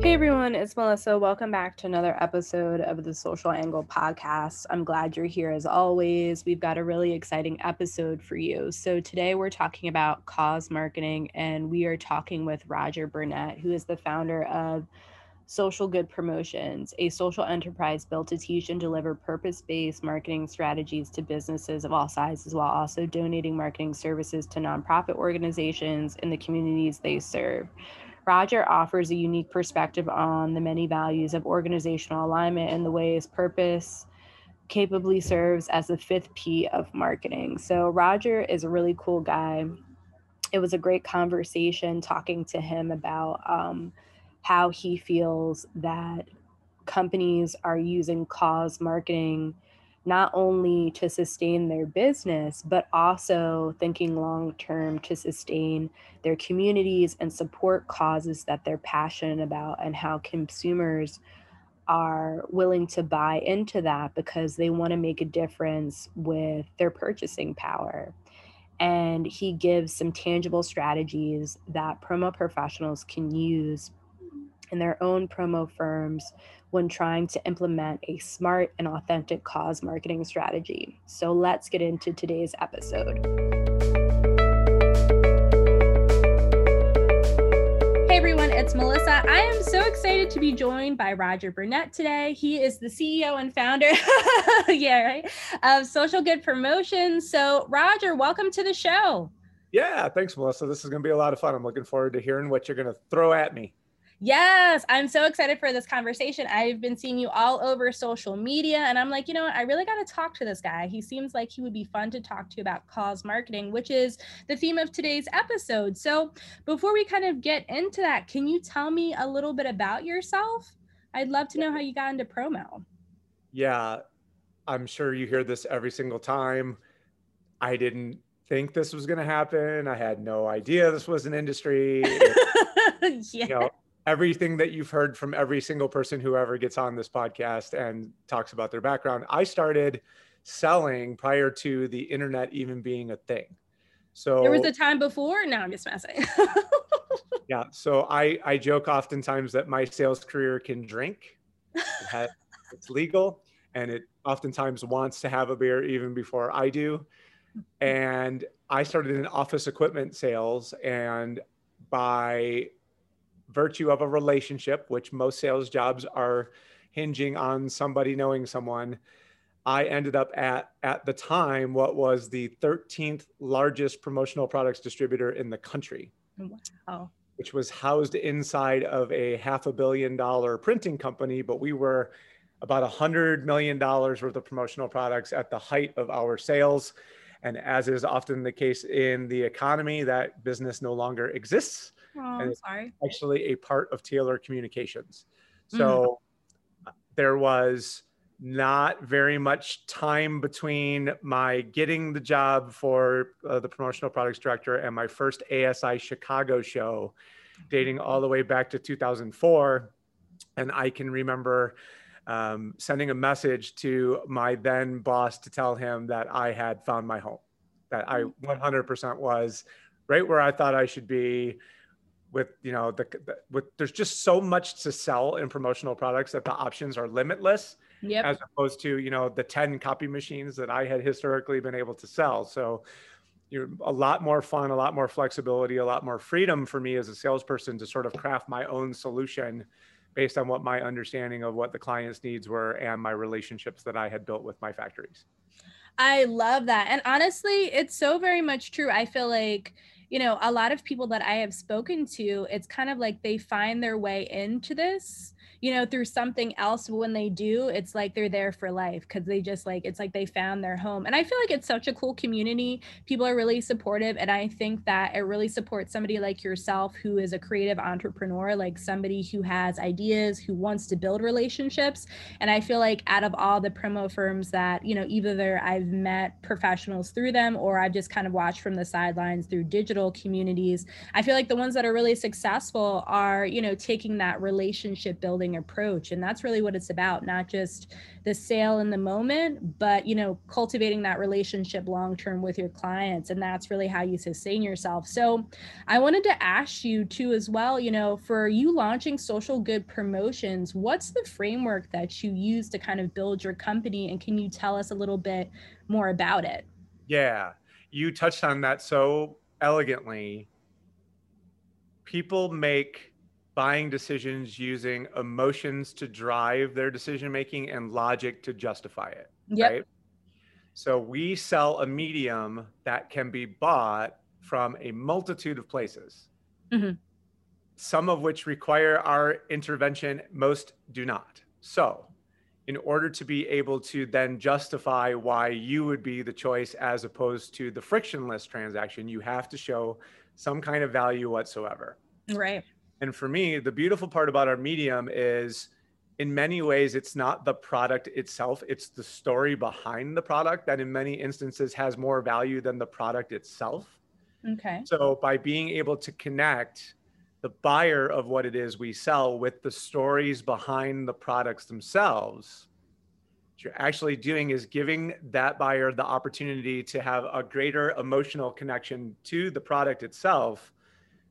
Hey everyone, it's Melissa. Welcome back to another episode of the Social Angle podcast. I'm glad you're here as always. We've got a really exciting episode for you. So, today we're talking about cause marketing, and we are talking with Roger Burnett, who is the founder of Social Good Promotions, a social enterprise built to teach and deliver purpose based marketing strategies to businesses of all sizes while also donating marketing services to nonprofit organizations in the communities they serve. Roger offers a unique perspective on the many values of organizational alignment and the ways purpose capably serves as the fifth P of marketing. So, Roger is a really cool guy. It was a great conversation talking to him about um, how he feels that companies are using cause marketing not only to sustain their business, but also thinking long term to sustain their communities and support causes that they're passionate about, and how consumers are willing to buy into that because they want to make a difference with their purchasing power. And he gives some tangible strategies that promo professionals can use in their own promo firms when trying to implement a smart and authentic cause marketing strategy. So let's get into today's episode. Hey everyone, it's Melissa. I am so excited to be joined by Roger Burnett today. He is the CEO and founder, yeah, right, of Social Good Promotions. So, Roger, welcome to the show. Yeah, thanks, Melissa. This is going to be a lot of fun. I'm looking forward to hearing what you're going to throw at me. Yes, I'm so excited for this conversation. I've been seeing you all over social media, and I'm like, you know what? I really got to talk to this guy. He seems like he would be fun to talk to about cause marketing, which is the theme of today's episode. So, before we kind of get into that, can you tell me a little bit about yourself? I'd love to know how you got into promo. Yeah, I'm sure you hear this every single time. I didn't think this was going to happen. I had no idea this was an industry. yeah. You know, everything that you've heard from every single person who ever gets on this podcast and talks about their background. I started selling prior to the internet even being a thing. So there was a time before. Now I'm just messing. yeah. So I I joke oftentimes that my sales career can drink. It has, it's legal, and it oftentimes wants to have a beer even before I do. Mm-hmm. And I started in office equipment sales, and by virtue of a relationship, which most sales jobs are hinging on somebody knowing someone, I ended up at at the time what was the 13th largest promotional products distributor in the country. Wow. Which was housed inside of a half a billion dollar printing company, but we were about a hundred million dollars worth of promotional products at the height of our sales. And as is often the case in the economy, that business no longer exists. Oh, and sorry. actually a part of Taylor Communications. So mm. there was not very much time between my getting the job for uh, the promotional products director and my first ASI Chicago show, dating all the way back to 2004. And I can remember um, sending a message to my then boss to tell him that I had found my home, that I 100% mm. was right where I thought I should be with you know the, the, with there's just so much to sell in promotional products that the options are limitless yep. as opposed to you know the 10 copy machines that i had historically been able to sell. So you're a lot more fun a lot more flexibility a lot more freedom for me as a salesperson to sort of craft my own solution based on what my understanding of what the client's needs were and my relationships that i had built with my factories. I love that. And honestly it's so very much true. I feel like you know, a lot of people that I have spoken to, it's kind of like they find their way into this you know, through something else. When they do, it's like they're there for life because they just like, it's like they found their home. And I feel like it's such a cool community. People are really supportive. And I think that it really supports somebody like yourself who is a creative entrepreneur, like somebody who has ideas, who wants to build relationships. And I feel like out of all the promo firms that, you know, either I've met professionals through them or I've just kind of watched from the sidelines through digital digital communities. I feel like the ones that are really successful are you know taking that relationship building approach and that's really what it's about not just the sale in the moment but you know cultivating that relationship long term with your clients and that's really how you sustain yourself. So i wanted to ask you too as well you know for you launching social good promotions what's the framework that you use to kind of build your company and can you tell us a little bit more about it? Yeah you touched on that. So elegantly people make buying decisions using emotions to drive their decision making and logic to justify it. Yep. Right. So we sell a medium that can be bought from a multitude of places, mm-hmm. some of which require our intervention, most do not. So, in order to be able to then justify why you would be the choice as opposed to the frictionless transaction, you have to show some kind of value whatsoever. Right. And for me, the beautiful part about our medium is in many ways, it's not the product itself, it's the story behind the product that in many instances has more value than the product itself. Okay. So by being able to connect the buyer of what it is we sell with the stories behind the products themselves, what you're actually doing is giving that buyer the opportunity to have a greater emotional connection to the product itself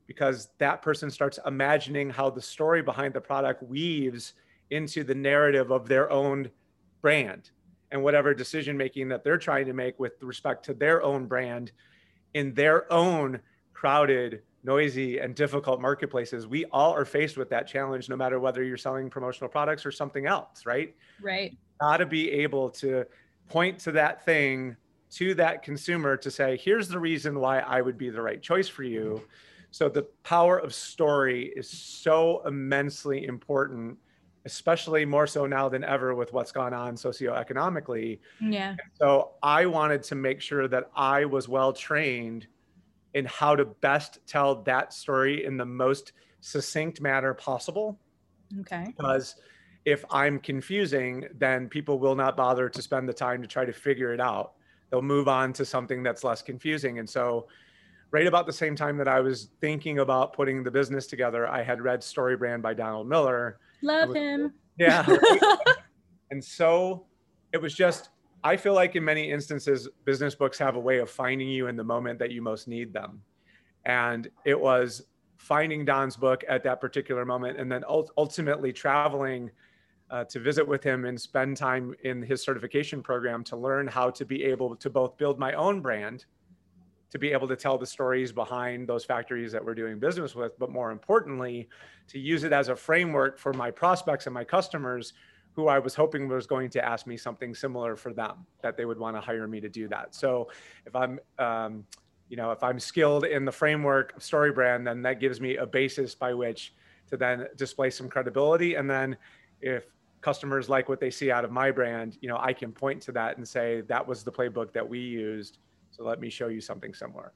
because that person starts imagining how the story behind the product weaves into the narrative of their own brand and whatever decision making that they're trying to make with respect to their own brand in their own crowded noisy and difficult marketplaces we all are faced with that challenge no matter whether you're selling promotional products or something else right right got to be able to point to that thing to that consumer to say here's the reason why i would be the right choice for you so the power of story is so immensely important, especially more so now than ever with what's gone on socioeconomically. Yeah. So I wanted to make sure that I was well trained in how to best tell that story in the most succinct manner possible. Okay. Because if I'm confusing, then people will not bother to spend the time to try to figure it out. They'll move on to something that's less confusing. And so right about the same time that I was thinking about putting the business together, I had read Storybrand by Donald Miller. Love was, him. Yeah. and so it was just, I feel like in many instances, business books have a way of finding you in the moment that you most need them. And it was finding Don's book at that particular moment and then ultimately traveling uh, to visit with him and spend time in his certification program to learn how to be able to both build my own brand to be able to tell the stories behind those factories that we're doing business with, but more importantly, to use it as a framework for my prospects and my customers who I was hoping was going to ask me something similar for them, that they would want to hire me to do that. So if I'm, um, you know, if I'm skilled in the framework of StoryBrand, then that gives me a basis by which to then display some credibility. And then if customers like what they see out of my brand, you know, I can point to that and say that was the playbook that we used so let me show you something similar.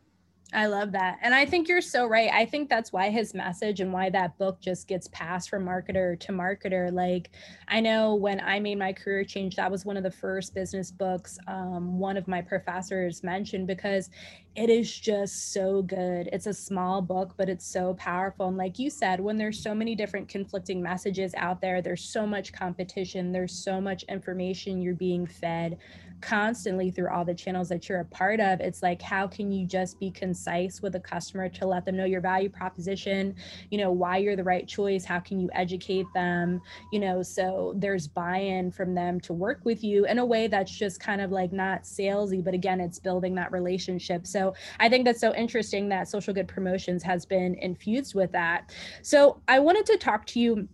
I love that. And I think you're so right. I think that's why his message and why that book just gets passed from marketer to marketer. Like, I know when I made my career change, that was one of the first business books um, one of my professors mentioned because it is just so good. It's a small book, but it's so powerful. And like you said, when there's so many different conflicting messages out there, there's so much competition, there's so much information you're being fed constantly through all the channels that you're a part of it's like how can you just be concise with a customer to let them know your value proposition? You know why you're the right choice? How can you educate them? You know so there's buy-in from them to work with you in a way that's just kind of like not salesy but again it's building that relationship. So i think that's so interesting that social good promotions has been infused with that. So i wanted to talk to you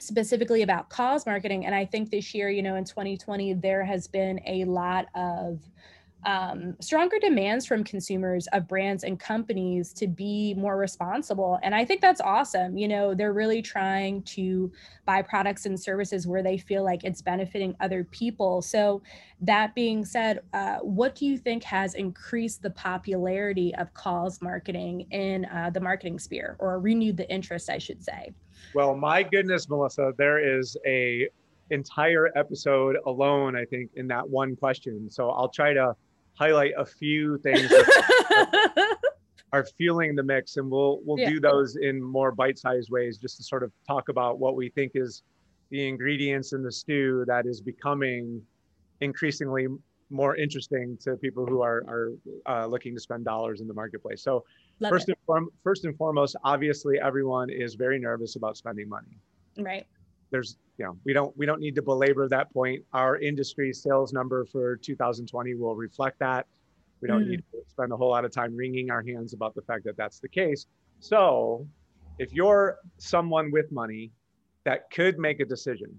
specifically about cause marketing. And I think this year, you know, in 2020, there has been a lot of um, stronger demands from consumers of brands and companies to be more responsible. And I think that's awesome. You know, they're really trying to buy products and services where they feel like it's benefiting other people. So, that being said, uh, what do you think has increased the popularity of cause marketing in uh, the marketing sphere or renewed the interest, I should say? Well, my goodness, Melissa, there is a entire episode alone, I think, in that one question. So I'll try to highlight a few things. that are fueling the mix and we'll we'll Yeah. do those in more bite-sized ways just to sort of talk about what we think is the ingredients in the stew that is becoming increasingly more interesting to people who are are uh, looking to spend dollars in the marketplace. So Love first and form, first and foremost, obviously everyone is very nervous about spending money. Right. There's you know we don't we don't need to belabor that point. Our industry sales number for 2020 will reflect that. We don't Mm. need to spend a whole lot of time wringing our hands about the fact that that's the case. So if you're someone with money that could make a decision,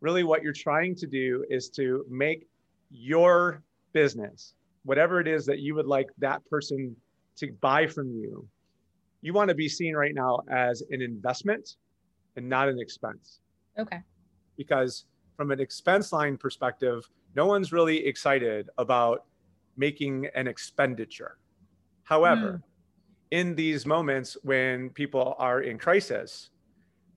really what you're trying to do is to make your business, whatever it is that you would like that person to buy from you, you want to be seen right now as an investment and not an expense. Okay. Because from an expense line perspective, no one's really excited about making an expenditure. However, hmm. in these moments when people are in crisis,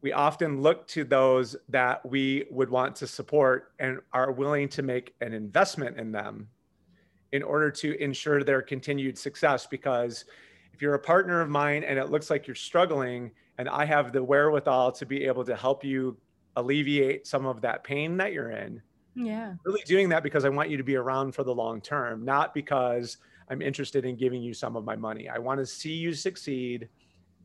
we often look to those that we would want to support and are willing to make an investment in them in order to ensure their continued success. Because if you're a partner of mine and it looks like you're struggling, and I have the wherewithal to be able to help you alleviate some of that pain that you're in, Yeah. really doing that because I want you to be around for the long term, not because I'm interested in giving you some of my money. I want to see you succeed.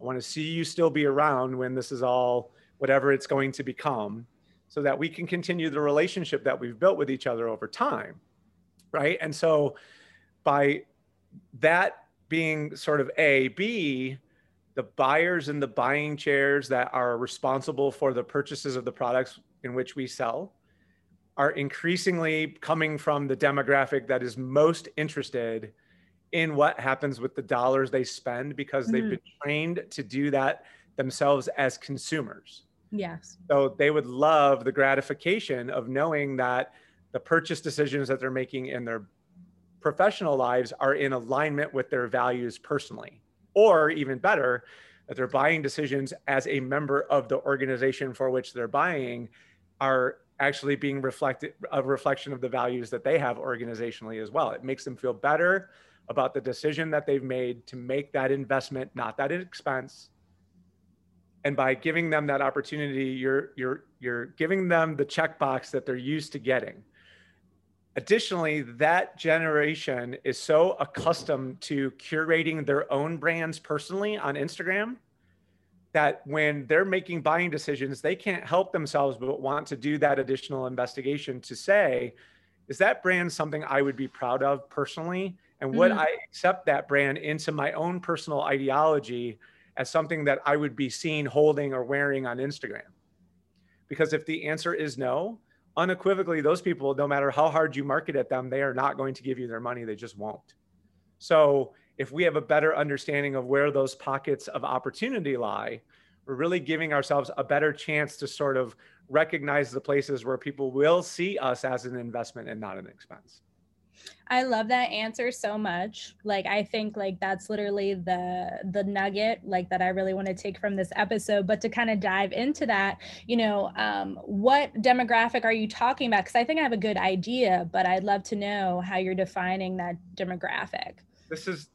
I want to see you still be around when this is all whatever it's going to become so that we can continue the relationship that we've built with each other over time. Right. And so by that being sort of A, B, the buyers and the buying chairs that are responsible for the purchases of the products in which we sell are increasingly coming from the demographic that is most interested in what happens with the dollars they spend because they've Mhm. been trained to do that themselves as consumers. Yes. So they would love the gratification of knowing that the purchase decisions that they're making in their professional lives are in alignment with their values personally. Or even better, that their buying decisions as a member of the organization for which they're buying are actually being reflected a reflection of the values that they have organizationally as well. It makes them feel better about the decision that they've made to make that investment, not that expense, and by giving them that opportunity you're you're you're giving them the checkbox that they're used to getting additionally that generation is so accustomed to curating their own brands personally on instagram that when they're making buying decisions they can't help themselves but want to do that additional investigation to say is that brand something i would be proud of personally and would Mhm. i accept that brand into my own personal ideology as something that I would be seen holding or wearing on Instagram? Because if the answer is no, unequivocally, those people, no matter how hard you market at them, they are not going to give you their money. They just won't. So if we have a better understanding of where those pockets of opportunity lie, we're really giving ourselves a better chance to sort of recognize the places where people will see us as an investment and not an expense. I love that answer so much. Like I think like that's literally the the nugget like that I really want to take from this episode. But to kind of dive into that, you know, um, what demographic are you talking about? Because I think I have a good idea, but I'd love to know how you're defining that demographic. this is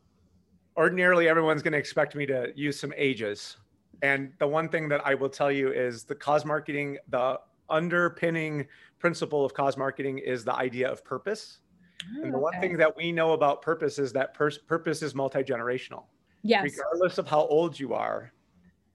ordinarily everyone's going to expect me to use some ages. And the one thing that I will tell you is the cause marketing, the underpinning principle of cause marketing is the idea of purpose. And the one Okay. thing that we know about purpose is that pers- purpose is multi generational. yes, Regardless of how old you are,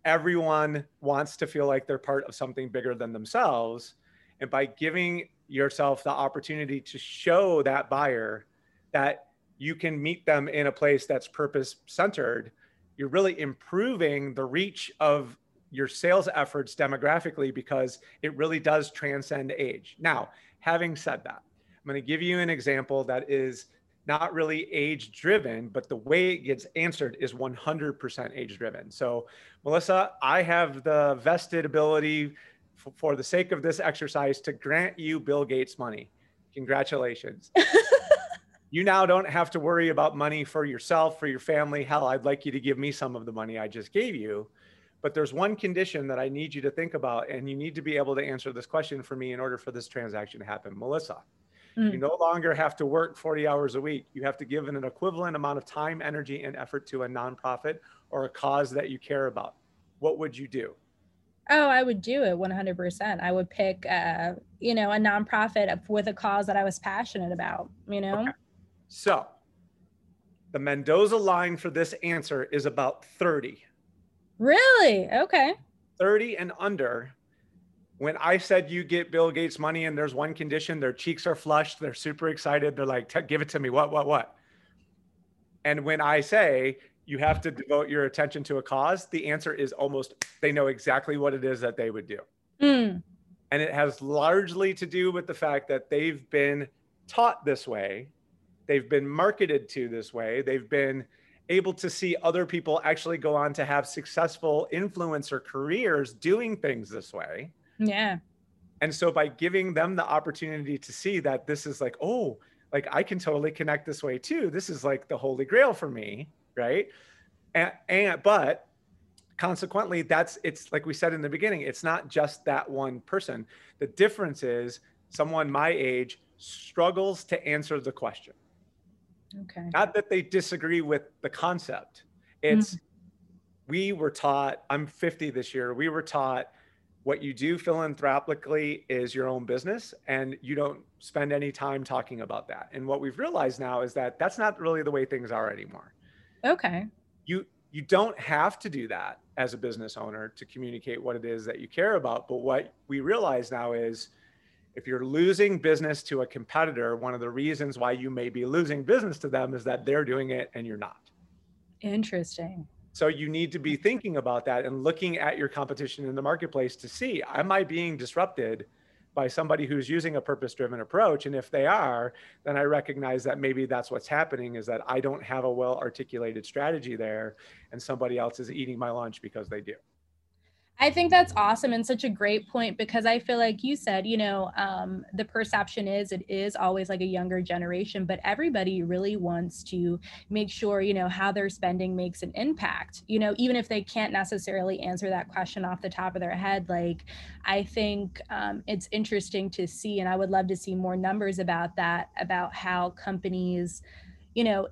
everyone wants to feel like they're part of something bigger than themselves. And by giving yourself the opportunity to show that buyer that you can meet them in a place that's purpose centered, you're really improving the reach of your sales efforts demographically because it really does transcend age. Now, having said that, I'm going to give you an example that is not really age driven, but the way it gets answered is 100% age driven. So, Melissa, I have the vested ability f- for the sake of this exercise to grant you Bill Gates money. Congratulations. you now don't have to worry about money for yourself, for your family. Hell, I'd like you to give me some of the money I just gave you. But there's one condition that I need you to think about, and you need to be able to answer this question for me in order for this transaction to happen. Melissa, Mm. You no longer have to work 40 hours a week. You have to give an equivalent amount of time, energy, and effort to a nonprofit or a cause that you care about. What would you do? Oh, I would do it 100%. I would pick, uh, you know, a nonprofit with a cause that I was passionate about, you know? Okay. So the Mendoza line for this answer is about 30. Really? Okay. 30 and under. When I said you get Bill Gates money and there's one condition, their cheeks are flushed, they're super excited, they're like, give it to me. What, what, what? And when I say you have to devote your attention to a cause, the answer is almost they know exactly what it is that they would do. Mm. And it has largely to do with the fact that they've been taught this way, they've been marketed to this way, they've been able to see other people actually go on to have successful influencer careers doing things this way. Yeah. And so by giving them the opportunity to see that this is like, oh, like I can totally connect this way too. This is like the holy grail for me right? And, and but consequently, that's it's like we said in the beginning, it's not just that one person. The difference is someone my age struggles to answer the question. Okay. Not that they disagree with the concept. It's mm-hmm. we were taught, I'm 50 this year, we were taught what you do philanthropically is your own business and you don't spend any time talking about that. And what we've realized now is that that's not really the way things are anymore. Okay. You you don't have to do that as a business owner to communicate what it is that you care about, but what we realize now is if you're losing business to a competitor, one of the reasons why you may be losing business to them is that they're doing it and you're not. Interesting. So you need to be thinking about that and looking at your competition in the marketplace to see am I being disrupted by somebody who's using a purpose driven approach? And if they are then i recognize that maybe that's what's happening is that i don't have a well articulated strategy there and somebody else is eating my lunch because they do I think that's awesome and such a great point because I feel like you said, you know, um, the perception is it is always like a younger generation, but everybody really wants to make sure, you know, how their spending makes an impact, you know, even if they can't necessarily answer that question off the top of their head. Like, I think um, it's interesting to see, and I would love to see more numbers about that, about how companies, you know,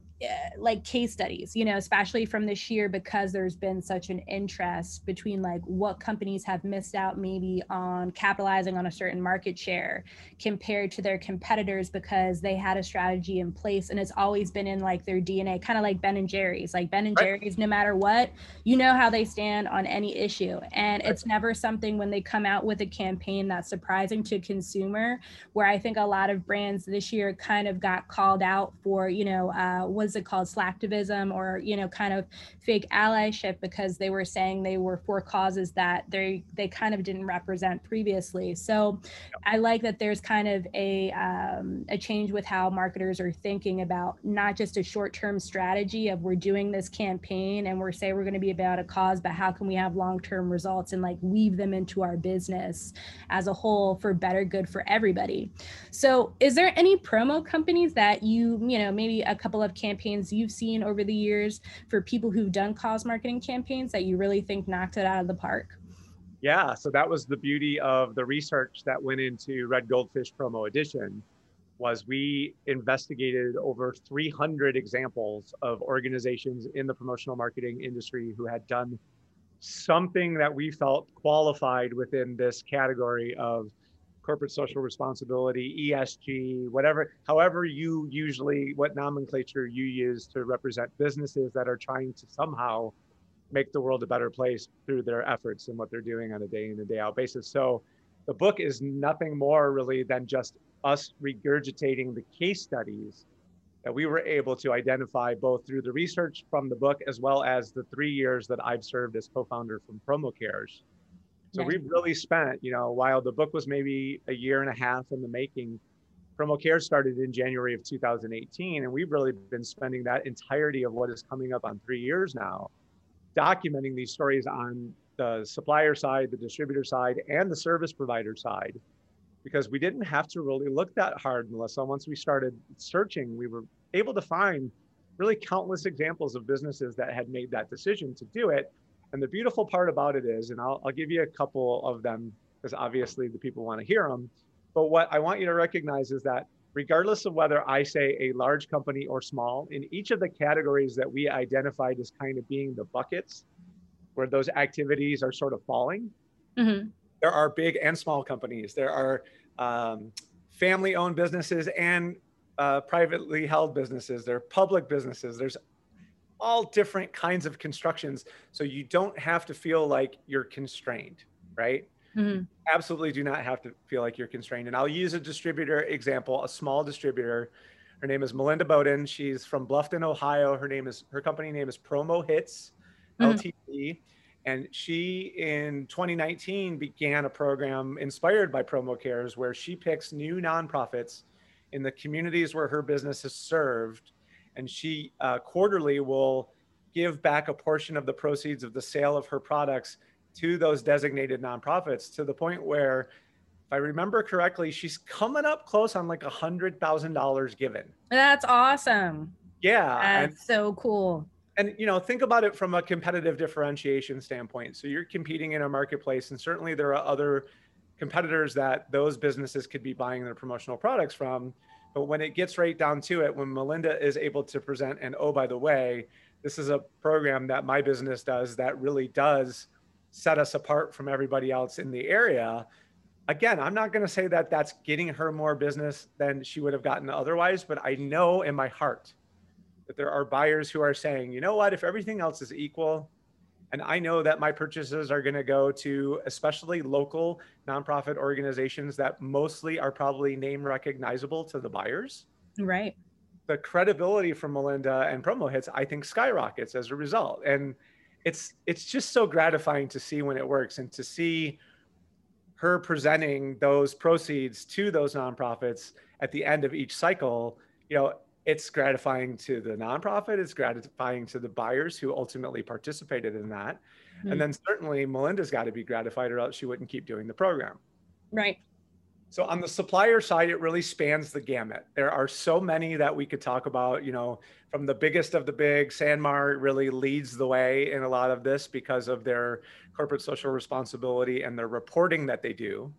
like case studies you know especially from this year because there's been such an interest between like what companies have missed out maybe on capitalizing on a certain market share compared to their competitors because they had a strategy in place and it's always been in like their dna kind of like ben and jerry's like ben and right. jerry's no matter what you know how they stand on any issue and right. it's never something when they come out with a campaign that's surprising to consumer where i think a lot of brands this year kind of got called out for you know uh, was was it called slacktivism or you know kind of fake allyship because they were saying they were for causes that they they kind of didn't represent previously. So i like that there's kind of a um, a change with how marketers are thinking about not just a short-term strategy of we're doing this campaign and we're saying we're going to be about a cause but how can we have long-term results and like weave them into our business as a whole for better good for everybody. So is there any promo companies that you you know maybe a couple of campaigns campaigns you've seen over the years for people who've done cause marketing campaigns that you really think knocked it out of the park? Yeah, so that was the beauty of the research that went into Red Goldfish Promo Edition was we investigated over 300 examples of organizations in the promotional marketing industry who had done something that we felt qualified within this category of corporate social responsibility, ESG, whatever, however you usually, what nomenclature you use to represent businesses that are trying to somehow make the world a better place through their efforts and what they're doing on a day in and day out basis. So the book is nothing more really than just us regurgitating the case studies that we were able to identify both through the research from the book as well as the three years that I've served as co-founder from Promo So we've really spent, you know, while the book was maybe a year and a half in the making, Promo Care started in January of 2018, and we've really been spending that entirety of what is coming up on three years now, documenting these stories on the supplier side, the distributor side, and the service provider side, because we didn't have to really look that hard, Melissa. Once we started searching, we were able to find really countless examples of businesses that had made that decision to do it and the beautiful part about it is, and I'll, I'll give you a couple of them because obviously the people want to hear them. But what I want you to recognize is that regardless of whether I say a large company or small, in each of the categories that we identified as kind of being the buckets where those activities are sort of falling, mm-hmm. there are big and small companies. There are um, family owned businesses and uh, privately held businesses. There are public businesses. There's all different kinds of constructions. So you don't have to feel like you're constrained, right? Mm-hmm. Absolutely do not have to feel like you're constrained. And I'll use a distributor example, a small distributor. Her name is Melinda Bowden. She's from Bluffton, Ohio. Her name is her company name is Promo Hits mm-hmm. LTD. And she in 2019 began a program inspired by Promo Cares where she picks new nonprofits in the communities where her business is served. And she uh, quarterly will give back a portion of the proceeds of the sale of her products to those designated nonprofits to the point where if I remember correctly, she's coming up close on like a hundred thousand dollars given. That's awesome. Yeah. That's and, so cool. And you know, think about it from a competitive differentiation standpoint. So you're competing in a marketplace, and certainly there are other competitors that those businesses could be buying their promotional products from. But when it gets right down to it, when Melinda is able to present, and oh, by the way, this is a program that my business does that really does set us apart from everybody else in the area. Again, I'm not going to say that that's getting her more business than she would have gotten otherwise, but I know in my heart that there are buyers who are saying, you know what, if everything else is equal, and I know that my purchases are going to go to especially local nonprofit organizations that mostly are probably name recognizable to the buyers. Right. The credibility from Melinda and promo hits, I think, skyrockets as a result. And it's it's just so gratifying to see when it works and to see her presenting those proceeds to those nonprofits at the end of each cycle you know it's gratifying to the nonprofit it's gratifying to the buyers who ultimately participated in that mm-hmm. and then certainly melinda's got to be gratified or else she wouldn't keep doing the program right so on the supplier side, it really spans the gamut. There are so many that we could talk about, you know, from the biggest of the big, Sanmar really leads the way in a lot of this because of their corporate social responsibility and their reporting that they do.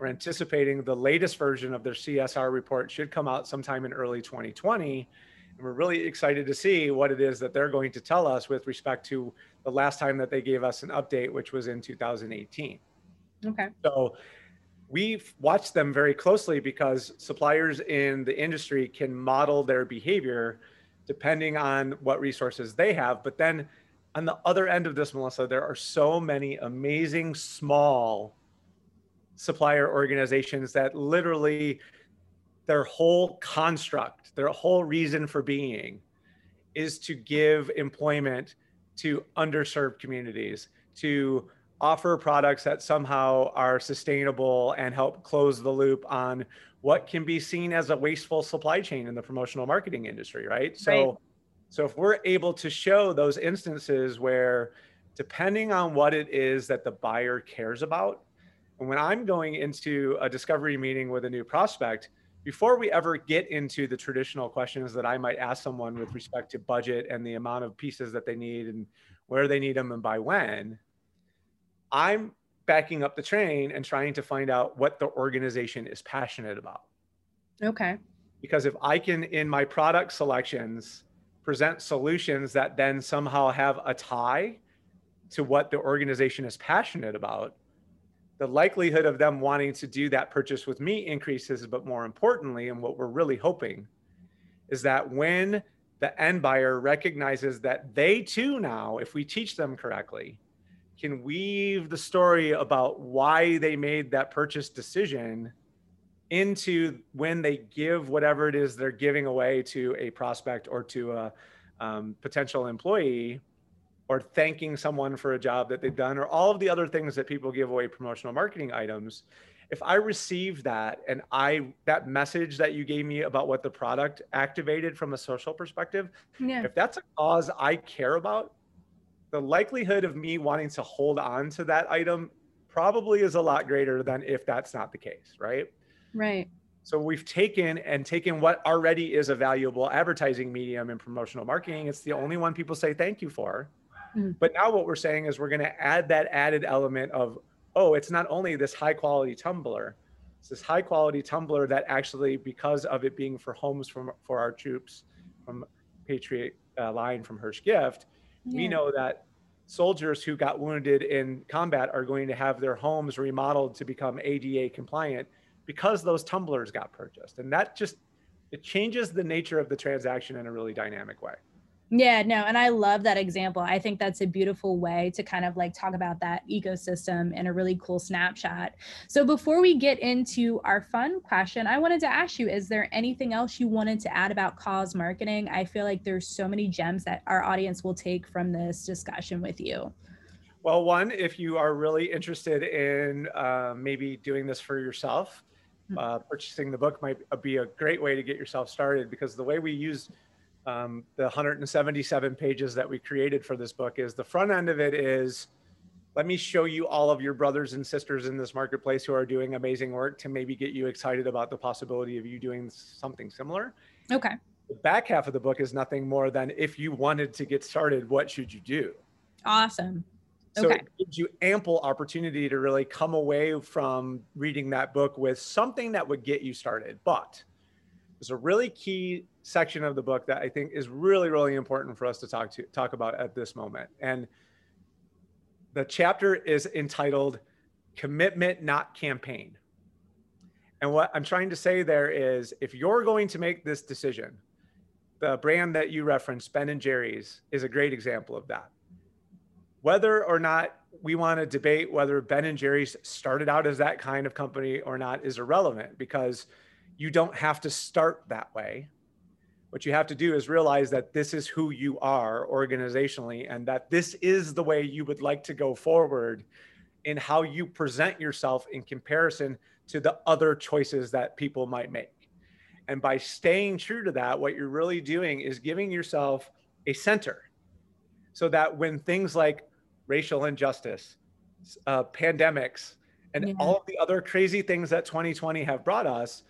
We're anticipating the latest version of their CSR report should come out sometime in early 2020. And we're really excited to see what it is that they're going to tell us with respect to the last time that they gave us an update, which was in 2018. Okay. So we've watched them very closely because suppliers in the industry can model their behavior depending on what resources they have. But then on the other end of this, Melissa, there are so many amazing small supplier organizations that literally their whole construct, their whole reason for being is to give employment to underserved communities, to offer products that somehow are sustainable and help close the loop on what can be seen as a wasteful supply chain in the promotional marketing industry, right? So right. so if we're able to show those instances where depending on what it is that the buyer cares about, and when I'm going into a discovery meeting with a new prospect, before we ever get into the traditional questions that I might ask someone with respect to budget and the amount of pieces that they need and where they need them and by when, I'm backing up the train and trying to find out what the organization is passionate about. Okay. Because if I can, in my product selections, present solutions that then somehow have a tie to what the organization is passionate about, the likelihood of them wanting to do that purchase with me increases. But more importantly, and what we're really hoping is that when the end buyer recognizes that they too now, if we teach them correctly, can weave the story about why they made that purchase decision into when they give whatever it is they're giving away to a prospect or to a um, potential employee or thanking someone for a job that they've done or all of the other things that people give away promotional marketing items if i receive that and i that message that you gave me about what the product activated from a social perspective yeah. if that's a cause i care about the likelihood of me wanting to hold on to that item probably is a lot greater than if that's not the case, right? Right. So we've taken and taken what already is a valuable advertising medium in promotional marketing. It's the only one people say thank you for. Mm. But now what we're saying is we're going to add that added element of, oh, it's not only this high quality tumbler, It's this high quality tumbler that actually, because of it being for homes from for our troops from Patriot uh, line from Hirsch Gift, yeah. we know that soldiers who got wounded in combat are going to have their homes remodeled to become ADA compliant because those tumblers got purchased. And that just it changes the nature of the transaction in a really dynamic way. Yeah, no, and I love that example. I think that's a beautiful way to kind of like talk about that ecosystem in a really cool snapshot. So before we get into our fun question, I wanted to ask you is there anything else you wanted to add about cause marketing? I feel like there's so many gems that our audience will take from this discussion with you. Well, one, if you are really interested in uh, maybe doing this for yourself, hmm. uh, purchasing the book might be a great way to get yourself started because the way we use um, the 177 pages that we created for this book is the front end of it is let me show you all of your brothers and sisters in this marketplace who are doing amazing work to maybe get you excited about the possibility of you doing something similar. Okay. The back half of the book is nothing more than if you wanted to get started, what should you do? Awesome. So okay. it gives you ample opportunity to really come away from reading that book with something that would get you started. But there's a really key section of the book that I think is really, really important for us to talk to talk about at this moment. And the chapter is entitled Commitment, Not Campaign. And what I'm trying to say there is if you're going to make this decision, the brand that you referenced, Ben and Jerry's, is a great example of that. Whether or not we want to debate whether Ben and Jerry's started out as that kind of company or not is irrelevant because you don't have to start that way what you have to do is realize that this is who you are organizationally and that this is the way you would like to go forward in how you present yourself in comparison to the other choices that people might make. And by staying true to that, what you're really doing is giving yourself a center so that when things like racial injustice, uh, pandemics, and yeah. all of the other crazy things that 2020 have brought us,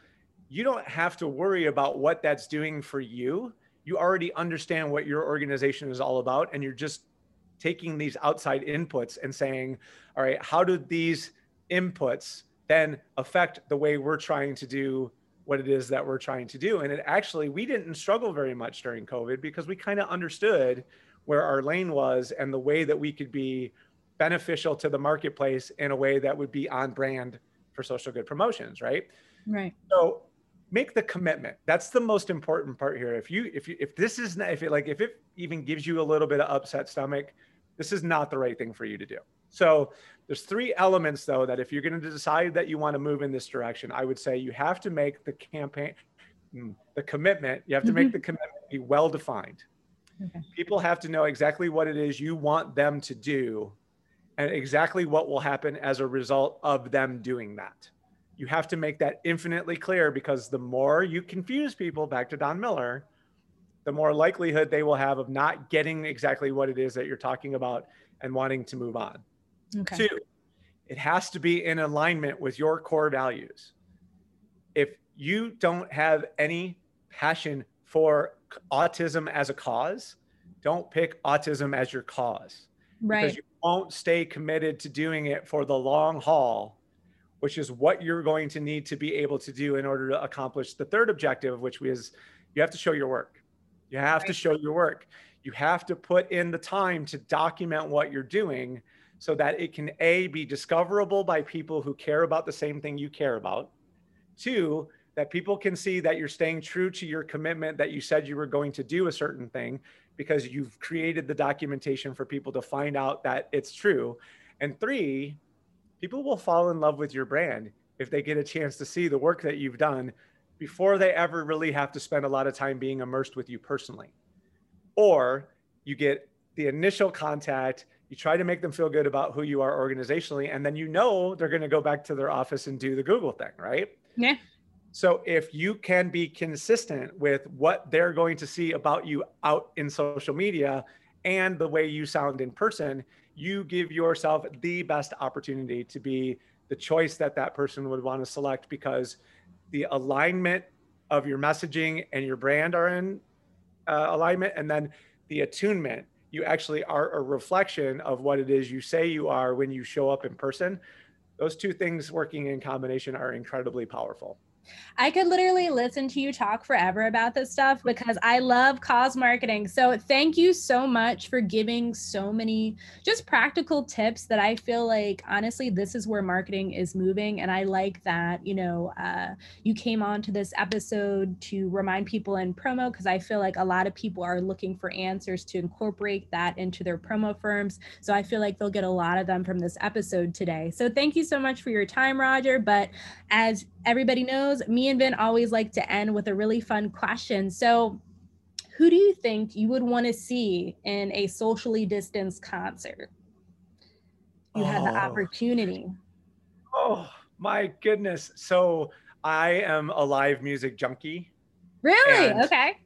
you don't have to worry about what that's doing for you. You already understand what your organization is all about, and you're just taking these outside inputs and saying, all right, how do these inputs then affect the way we're trying to do what it is that we're trying to do? And it actually, we didn't struggle very much during COVID because we kind of understood where our lane was and the way that we could be beneficial to the marketplace in a way that would be on brand for social good promotions, right? Right. So make the commitment. That's the most important part here. If you if you if this is not if it like if it even gives you a little bit of upset stomach this is not the right thing for you to do. So there's three elements though that if you're going to decide that you want to move in this direction i would say you have to make the campaign hmm, the commitment you have to mm-hmm. make the commitment be well defined okay. people have to know exactly what it is you want them to do and exactly what will happen as a result of them doing that you have to make that infinitely clear because the more you confuse people, back to Don Miller, the more likelihood they will have of not getting exactly what it is that you're talking about and wanting to move on. Okay. Two, it has to be in alignment with your core values. If you don't have any passion for autism as a cause, don't pick autism as your cause. Right. Because you won't stay committed to doing it for the long haul which is what you're going to need to be able to do in order to accomplish the third objective, which is you have to show your work. You have right. to show your work. You have to put in the time to document what you're doing so that it can A, be discoverable by people who care about the same thing you care about. Two, that people can see that you're staying true to your commitment that you said you were going to do a certain thing because you've created the documentation for people to find out that it's true. And three, people will fall in love with your brand if they get a chance to see the work that you've done before they ever really have to spend a lot of time being immersed with you personally. Or you get the initial contact, you try to make them feel good about who you are organizationally, and then you know they're going to go back to their office and do the Google thing, right? Yeah. So if you can be consistent with what they're going to see about you out in social media and the way you sound in person, you give yourself the best opportunity to be the choice that that person would want to select because the alignment of your messaging and your brand are in uh, alignment and then the attunement you actually are a reflection of what it is you say you are when you show up in person those two things working in combination are incredibly powerful. I could literally listen to you talk forever about this stuff because I love cause marketing. So, thank you so much for giving so many just practical tips that I feel like honestly, this is where marketing is moving. And I like that, you know, uh, you came on to this episode to remind people in promo because I feel like a lot of people are looking for answers to incorporate that into their promo firms. So, I feel like they'll get a lot of them from this episode today. So, thank you so much for your time, Roger. But as everybody knows, me and Vin always like to end with a really fun question. So, who do you think you would want to see in a socially distanced concert? You oh. had the oh. opportunity. Oh my goodness. So, I am a live music junkie. Really? And, okay.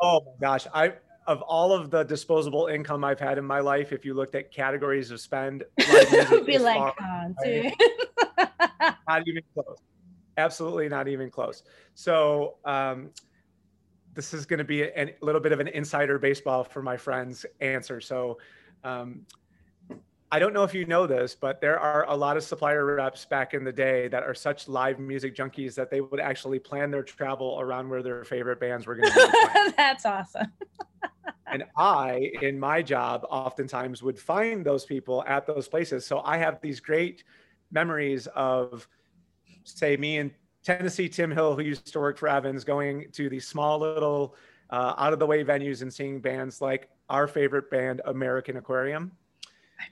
Oh my gosh. I of all of the disposable income I've had in my life, if you looked at categories of spend, live music would be like concert. not even close absolutely not even close. So um, this is going to be a, a, little bit of an insider baseball for my friend's answer. So um, I don't know if you know this, but there are a lot of supplier reps back in the day that are such live music junkies that they would actually plan their travel around where their favorite bands were going to be. That's awesome. and I, in my job, oftentimes would find those people at those places. So I have these great memories of say me and Tennessee Tim Hill, who used to work for Evans, going to these small little uh, out of the way venues and seeing bands like our favorite band, American Aquarium.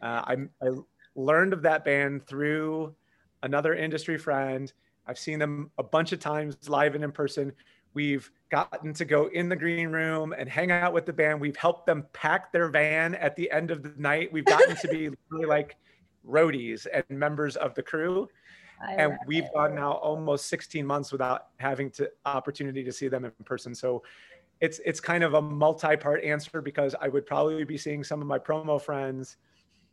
Uh, I, I learned of that band through another industry friend. I've seen them a bunch of times live and in person. We've gotten to go in the green room and hang out with the band. We've helped them pack their van at the end of the night. We've gotten to be really like roadies and members of the crew. And we've it. gone now almost 16 months without having to opportunity to see them in person. So it's it's kind of a multi-part answer because I would probably be seeing some of my promo friends.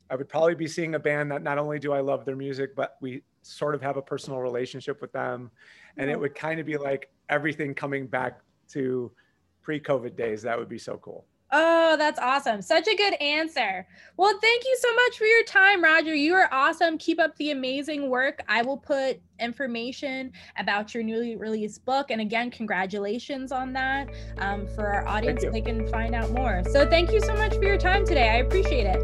I would probably be seeing a band that not only do I love their music, but we sort of have a personal relationship with them. And it mm-hmm. would kind of be like everything coming back to pre-COVID days. That would be so cool. Oh, that's awesome. Such a good answer. Well, thank you so much for your time, Roger. You are awesome. Keep up the amazing work. I will put information about your newly released book. And again, congratulations on that um, for our audience. They can find out more. So thank you so much for your time today. I appreciate it.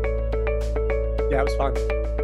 Yeah, it was fun.